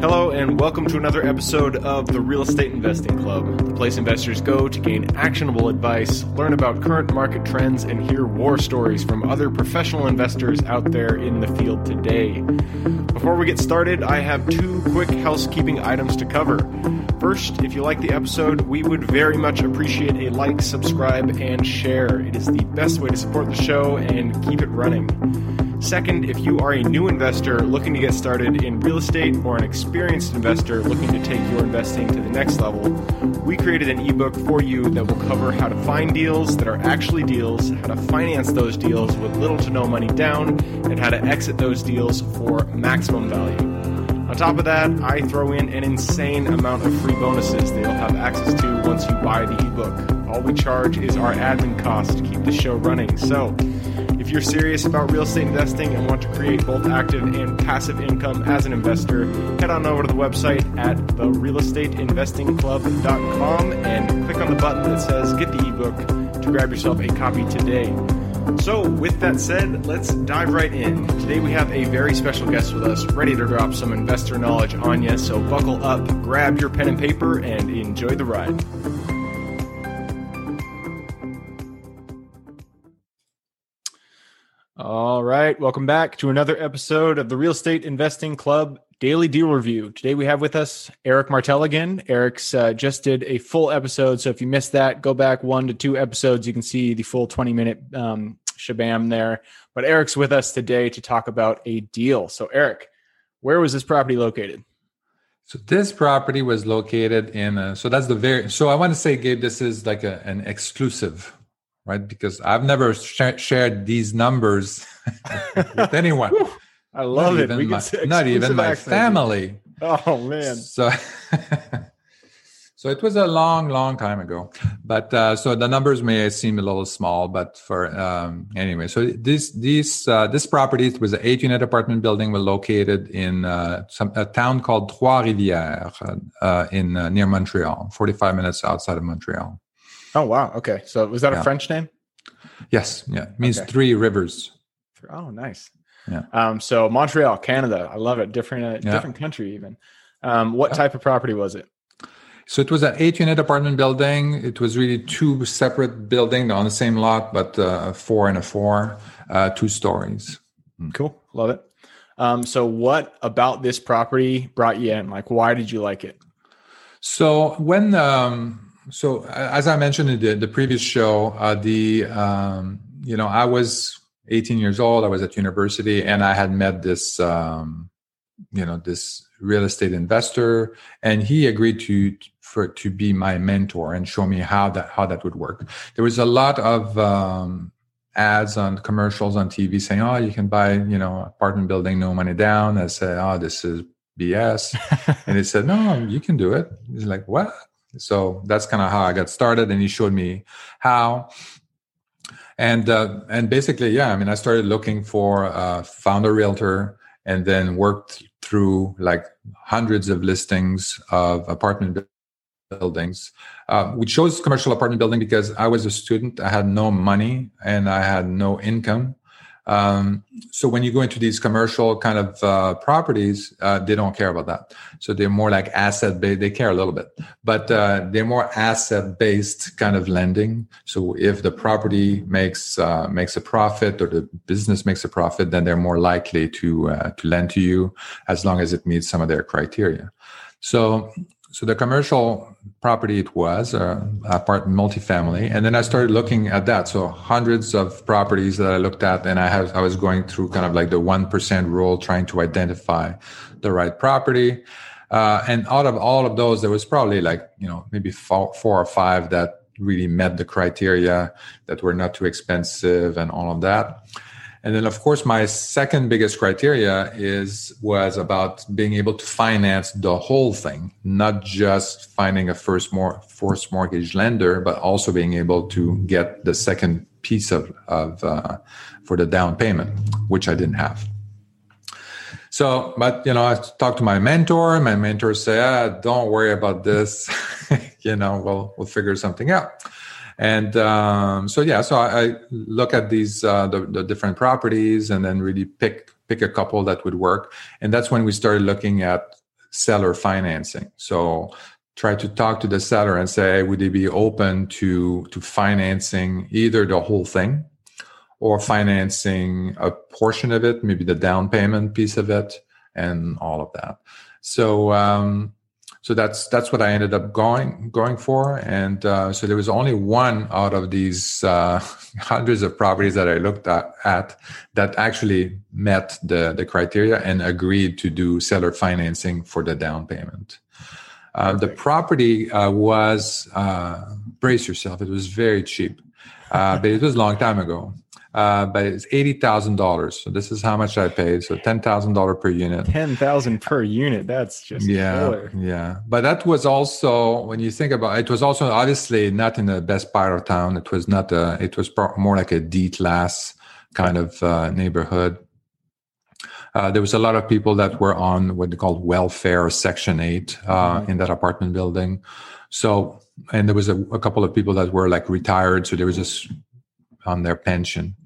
Hello, and welcome to another episode of the Real Estate Investing Club, the place investors go to gain actionable advice, learn about current market trends, and hear war stories from other professional investors out there in the field today. Before we get started, I have two quick housekeeping items to cover. First, if you like the episode, we would very much appreciate a like, subscribe, and share. It is the best way to support the show and keep it running. Second, if you are a new investor looking to get started in real estate or an experienced investor looking to take your investing to the next level, we created an ebook for you that will cover how to find deals that are actually deals, how to finance those deals with little to no money down, and how to exit those deals for maximum value. On top of that, I throw in an insane amount of free bonuses that you'll have access to once you buy the ebook. All we charge is our admin cost to keep the show running. So, if you're serious about real estate investing and want to create both active and passive income as an investor, head on over to the website at therealestateinvestingclub.com and click on the button that says Get the ebook to grab yourself a copy today. So, with that said, let's dive right in. Today we have a very special guest with us, ready to drop some investor knowledge on you. So, buckle up, grab your pen and paper, and enjoy the ride. All right, welcome back to another episode of the Real Estate Investing Club Daily Deal Review. Today we have with us Eric Martel again. Eric's uh, just did a full episode, so if you missed that, go back one to two episodes. You can see the full 20 minute um, shabam there. But Eric's with us today to talk about a deal. So, Eric, where was this property located? So this property was located in. A, so that's the very. So I want to say, Gabe, this is like a, an exclusive right? Because I've never sh- shared these numbers with anyone. I love not it. Even my, not even my family. Oh man. So so it was a long, long time ago. But uh, so the numbers may seem a little small, but for um, anyway, so this this uh, this property it was an eight unit apartment building, was located in uh, some a town called Trois Rivières uh, in uh, near Montreal, forty five minutes outside of Montreal. Oh wow. Okay. So was that yeah. a French name? Yes. Yeah. It means okay. three rivers. Oh, nice. Yeah. Um, so Montreal, Canada. I love it. Different, uh, yeah. different country even. Um, what yeah. type of property was it? So it was an eight-unit apartment building. It was really two separate buildings on the same lot, but uh, four and a four, uh, two stories. Mm. Cool, love it. Um, so, what about this property brought you in? Like, why did you like it? So when um, so as I mentioned in the, the previous show, uh, the um, you know I was 18 years old. I was at university, and I had met this um, you know this real estate investor, and he agreed to for to be my mentor and show me how that how that would work. There was a lot of um, ads on commercials on TV saying, "Oh, you can buy you know apartment building, no money down." I said, "Oh, this is." BS. and he said, No, you can do it. He's like, What? So that's kind of how I got started, and he showed me how. And uh, and basically, yeah, I mean, I started looking for a founder realtor, and then worked through like hundreds of listings of apartment buildings. Uh, we chose commercial apartment building because I was a student. I had no money and I had no income. Um, so when you go into these commercial kind of uh, properties, uh, they don't care about that. So they're more like asset based. They care a little bit, but uh, they're more asset based kind of lending. So if the property makes uh, makes a profit or the business makes a profit, then they're more likely to uh, to lend to you as long as it meets some of their criteria. So so the commercial property it was uh, apartment multifamily. And then i started looking at that. So hundreds of properties that i looked at and i have i was going through kind of like the 1% rule trying to identify the right property. Uh, and out of all of those there was probably like you know maybe four, four or five that really met the criteria that were not too expensive and all of that and then, of course, my second biggest criteria is was about being able to finance the whole thing, not just finding a first more forced mortgage lender, but also being able to get the second piece of of uh, for the down payment, which I didn't have. So, but you know, I talked to my mentor. My mentor said, ah, "Don't worry about this. you know, we'll we'll figure something out." And um, so yeah, so I, I look at these uh, the, the, different properties and then really pick pick a couple that would work. And that's when we started looking at seller financing. So try to talk to the seller and say, would they be open to to financing either the whole thing or financing a portion of it, maybe the down payment piece of it, and all of that. So um, so that's that's what I ended up going going for, and uh, so there was only one out of these uh, hundreds of properties that I looked at, at, that actually met the the criteria and agreed to do seller financing for the down payment. Uh, the property uh, was uh, brace yourself; it was very cheap, uh, but it was a long time ago uh, but it's eighty thousand dollars. So this is how much I paid. So ten thousand dollar per unit. Ten thousand per unit. That's just yeah, killer. yeah. But that was also when you think about it was also obviously not in the best part of town. It was not a. It was more like a D class kind of uh, neighborhood. Uh, there was a lot of people that were on what they called welfare section 8 uh, mm-hmm. in that apartment building so and there was a, a, couple of people that were like retired so there was this on their pension.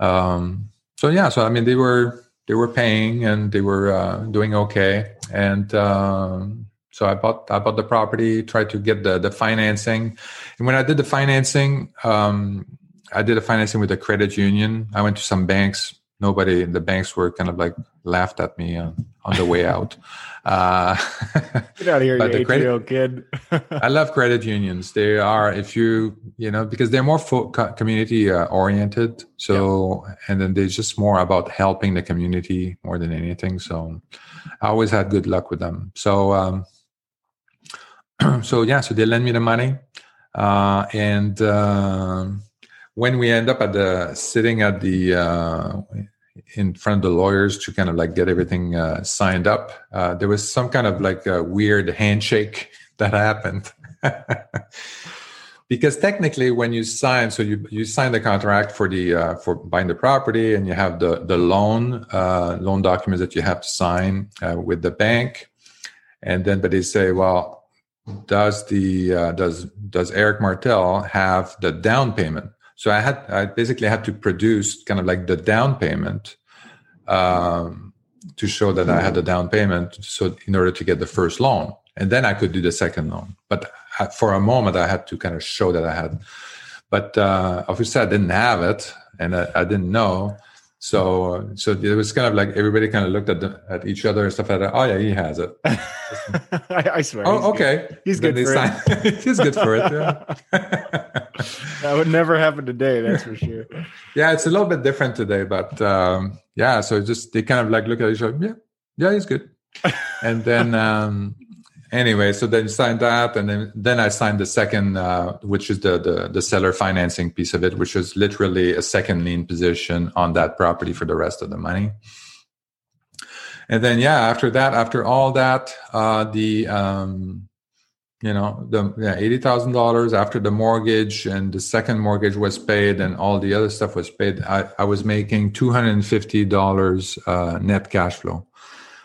Um, so yeah, so I mean they were they were paying and they were uh, doing okay, and um, so I bought I bought the property, tried to get the the financing, and when I did the financing, um, I did a financing with a credit union. I went to some banks. Nobody, in the banks were kind of like laughed at me on, on the way out. Uh, Get out of here, you credit, kid. I love credit unions. They are, if you, you know, because they're more fo- community uh, oriented. So, yeah. and then they're just more about helping the community more than anything. So, I always had good luck with them. So, um, so yeah, so they lend me the money, uh, and uh, when we end up at the sitting at the uh, in front of the lawyers to kind of like get everything uh, signed up. Uh, there was some kind of like a weird handshake that happened. because technically when you sign so you you sign the contract for the uh, for buying the property and you have the the loan uh, loan documents that you have to sign uh, with the bank and then but they say well does the uh, does does Eric Martel have the down payment so I had I basically had to produce kind of like the down payment um, to show that I had the down payment. So in order to get the first loan, and then I could do the second loan. But for a moment, I had to kind of show that I had. But uh, obviously, I didn't have it, and I, I didn't know. So, so it was kind of like everybody kind of looked at the, at each other and stuff like that. Oh yeah, he has it. I, I, swear. Oh, he's okay. Good. He's good for it. he's good for it. Yeah. that would never happen today. That's for sure. Yeah, it's a little bit different today, but um, yeah. So just they kind of like look at each other. Yeah, yeah, he's good. And then um, anyway, so then signed that, and then then I signed the second, uh, which is the, the the seller financing piece of it, which was literally a second lien position on that property for the rest of the money. And then yeah, after that, after all that, uh, the um, you know the yeah, eighty thousand dollars after the mortgage and the second mortgage was paid and all the other stuff was paid. I, I was making two hundred and fifty dollars uh, net cash flow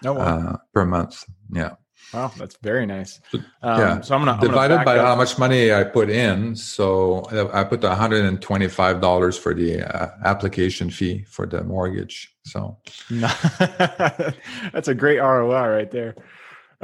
oh, wow. uh, per month. Yeah. Wow, that's very nice. Um, yeah. So I'm gonna divided gonna by up. how much money I put in. So I put 125 dollars for the uh, application fee for the mortgage. So that's a great ROI right there.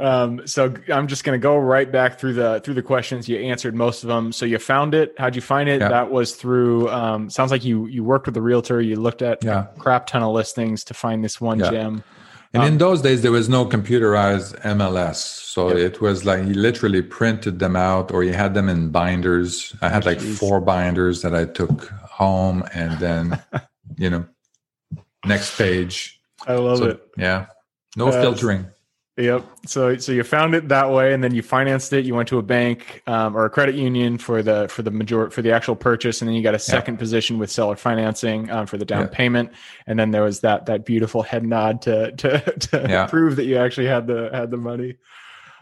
Um, so I'm just going to go right back through the through the questions. You answered most of them. So you found it. How'd you find it? Yeah. That was through. Um, sounds like you you worked with a realtor. You looked at yeah. a crap ton of listings to find this one yeah. gem. And um, in those days, there was no computerized MLS. So it was like he literally printed them out or he had them in binders. I had like Jeez. four binders that I took home and then, you know, next page. I love so, it. Yeah. No uh, filtering. Yep. So so you found it that way, and then you financed it. You went to a bank um, or a credit union for the for the major for the actual purchase, and then you got a second position with seller financing um, for the down payment. And then there was that that beautiful head nod to to, to prove that you actually had the had the money.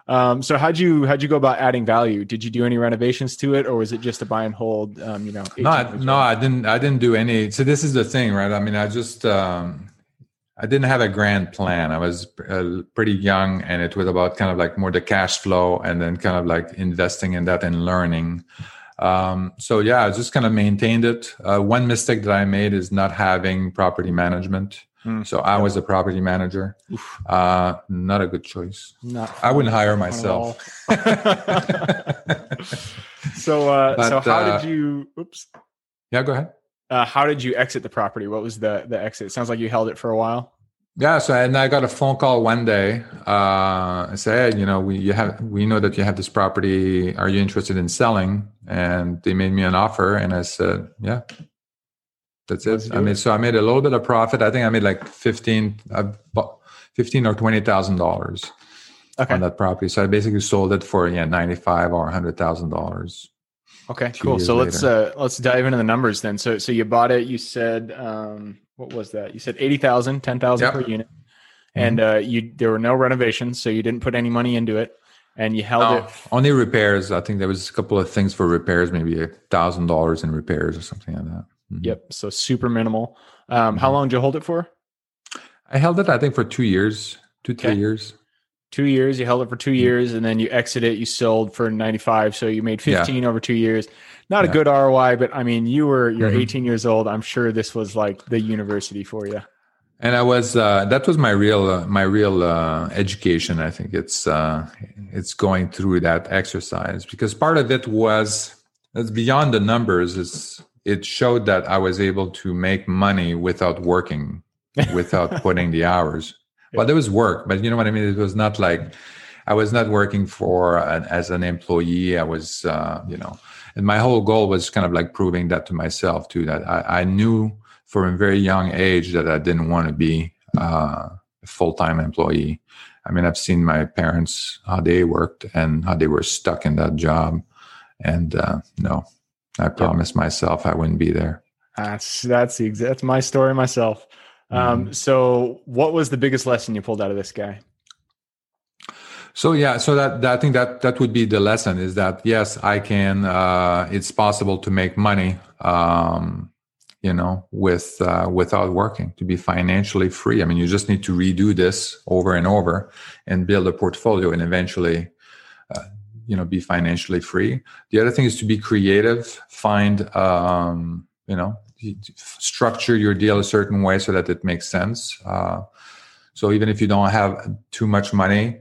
Um, so how'd you how'd you go about adding value? Did you do any renovations to it, or was it just a buy and hold? Um, you know, no, no, I didn't. I didn't do any. So this is the thing, right? I mean, I just um, I didn't have a grand plan. I was uh, pretty young, and it was about kind of like more the cash flow, and then kind of like investing in that and learning. Um, so yeah, I just kind of maintained it. Uh, one mistake that I made is not having property management. Mm, so I was a property manager. Uh, not a good choice. Not I wouldn't hire myself. so, uh, but, so how uh, did you? Oops. Yeah, go ahead. Uh, how did you exit the property? What was the the exit? It sounds like you held it for a while. Yeah, so and I got a phone call one day. Uh, I said, you know, we you have we know that you have this property. Are you interested in selling? And they made me an offer, and I said, yeah, that's it. I made so I made a little bit of profit. I think I made like fifteen, uh, fifteen or twenty thousand dollars okay. on that property. So I basically sold it for yeah ninety five or hundred thousand dollars. Okay, cool. So let's uh, let's dive into the numbers then. So so you bought it. You said um, what was that? You said 80,000, 10,000 yep. per unit. Mm-hmm. And uh, you there were no renovations, so you didn't put any money into it, and you held oh, it. Only repairs. I think there was a couple of things for repairs, maybe a thousand dollars in repairs or something like that. Mm-hmm. Yep. So super minimal. Um, how mm-hmm. long did you hold it for? I held it, I think, for two years, two three okay. years. Two years. You held it for two mm-hmm. years, and then you exit it. You sold for ninety five, so you made fifteen yeah. over two years not yeah. a good ROI, but I mean, you were you're mm-hmm. 18 years old. I'm sure this was like the university for you. And I was uh, that was my real uh, my real uh, education. I think it's uh, it's going through that exercise because part of it was it's beyond the numbers. Is it showed that I was able to make money without working, without putting the hours. Well, there was work, but you know what I mean. It was not like I was not working for an, as an employee. I was, uh, you know, and my whole goal was kind of like proving that to myself too that i, I knew from a very young age that i didn't want to be uh, a full-time employee. I mean i've seen my parents how they worked and how they were stuck in that job. And uh, no i promised myself i wouldn't be there. That's that's the that's my story myself um, mm-hmm. so what was the biggest lesson you pulled out of this guy so yeah, so that, that, I think that that would be the lesson is that yes, I can. Uh, it's possible to make money, um, you know, with uh, without working to be financially free. I mean, you just need to redo this over and over and build a portfolio, and eventually, uh, you know, be financially free. The other thing is to be creative, find, um, you know, structure your deal a certain way so that it makes sense. Uh, so even if you don't have too much money,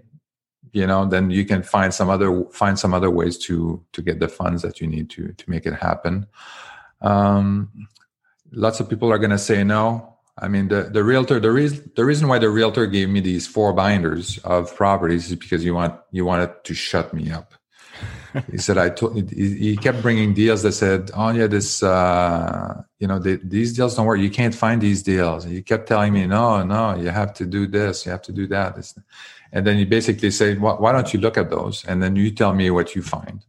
you know then you can find some other find some other ways to to get the funds that you need to to make it happen. Um, lots of people are going to say no. I mean the the realtor the reason the reason why the realtor gave me these four binders of properties is because you want you wanted to shut me up he said i told he kept bringing deals that said oh yeah this uh you know they, these deals don't work you can't find these deals And he kept telling me no no you have to do this you have to do that it's, and then you basically say, well, "Why don't you look at those?" And then you tell me what you find.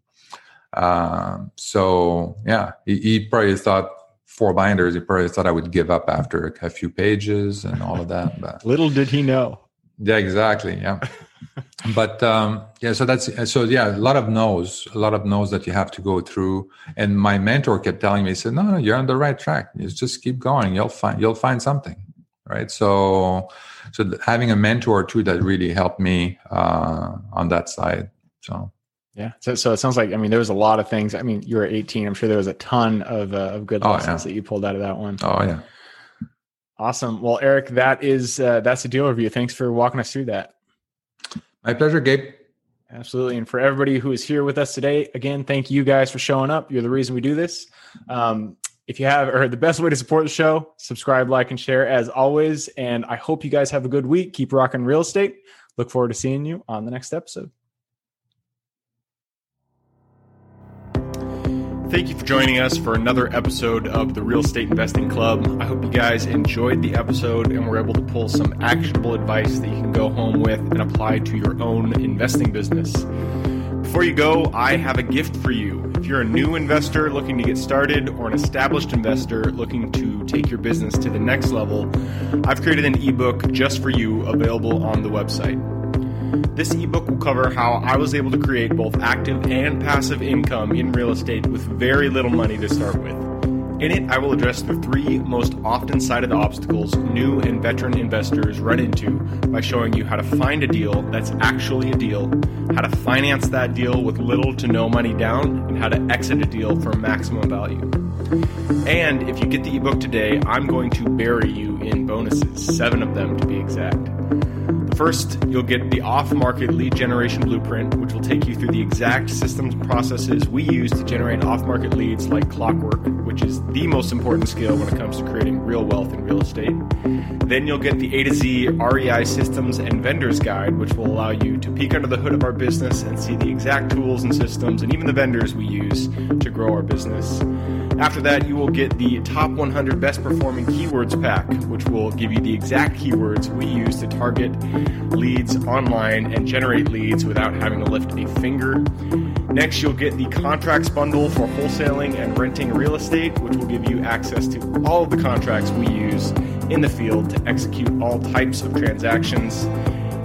Um, so yeah, he, he, probably thought four binders. He probably thought I would give up after a few pages and all of that. But little did he know. Yeah, exactly. Yeah. but um, yeah, so that's so yeah, a lot of no's, a lot of no's that you have to go through. And my mentor kept telling me, he said, "No, no, you're on the right track. You just keep going. You'll find you'll find something." Right. So so having a mentor too that really helped me uh, on that side. So yeah, so so it sounds like I mean there was a lot of things. I mean you were 18. I'm sure there was a ton of uh, of good lessons oh, yeah. that you pulled out of that one. Oh yeah. Awesome. Well, Eric, that is uh, that's the deal review. Thanks for walking us through that. My pleasure, Gabe. Absolutely. And for everybody who is here with us today, again, thank you guys for showing up. You're the reason we do this. Um, if you have or the best way to support the show, subscribe, like, and share as always. And I hope you guys have a good week. Keep rocking real estate. Look forward to seeing you on the next episode. Thank you for joining us for another episode of the Real Estate Investing Club. I hope you guys enjoyed the episode and were able to pull some actionable advice that you can go home with and apply to your own investing business. Before you go, I have a gift for you. If you're a new investor looking to get started or an established investor looking to take your business to the next level, I've created an ebook just for you available on the website. This ebook will cover how I was able to create both active and passive income in real estate with very little money to start with. In it, I will address the three most often cited obstacles new and veteran investors run into by showing you how to find a deal that's actually a deal, how to finance that deal with little to no money down, and how to exit a deal for maximum value. And if you get the ebook today, I'm going to bury you in bonuses, seven of them to be exact. First, you'll get the off market lead generation blueprint, which will take you through the exact systems and processes we use to generate off market leads like clockwork, which is the most important skill when it comes to creating real wealth in real estate. Then you'll get the A to Z REI systems and vendors guide, which will allow you to peek under the hood of our business and see the exact tools and systems and even the vendors we use to grow our business. After that, you will get the top 100 best performing keywords pack, which will give you the exact keywords we use to target leads online and generate leads without having to lift a finger. Next, you'll get the contracts bundle for wholesaling and renting real estate, which will give you access to all of the contracts we use in the field to execute all types of transactions.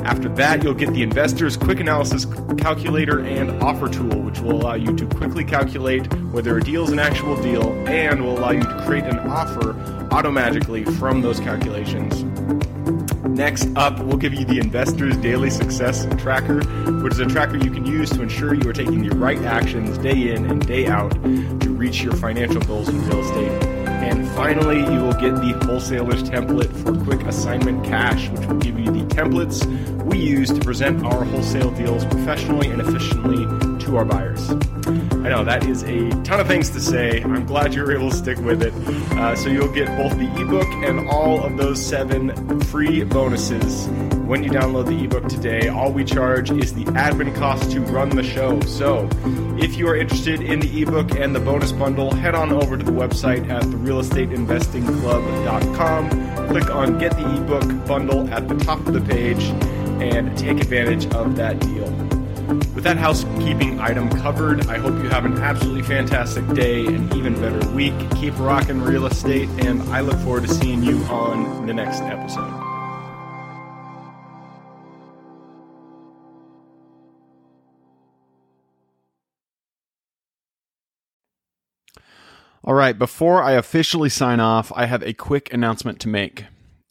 After that, you'll get the Investor's Quick Analysis Calculator and Offer Tool, which will allow you to quickly calculate whether a deal is an actual deal and will allow you to create an offer automagically from those calculations. Next up, we'll give you the Investor's Daily Success Tracker, which is a tracker you can use to ensure you are taking the right actions day in and day out to reach your financial goals in real estate. And finally, you will get the wholesaler's template for quick assignment cash, which will give you the templates we use to present our wholesale deals professionally and efficiently to our buyers. I know that is a ton of things to say. I'm glad you were able to stick with it. Uh, so you'll get both the ebook and all of those seven free bonuses when you download the ebook today. All we charge is the admin cost to run the show. So if you are interested in the ebook and the bonus bundle, head on over to the website at therealestateinvestingclub.com. Click on Get the ebook bundle at the top of the page and take advantage of that deal. With that housekeeping item covered, I hope you have an absolutely fantastic day and even better week. Keep rocking real estate, and I look forward to seeing you on the next episode. All right, before I officially sign off, I have a quick announcement to make.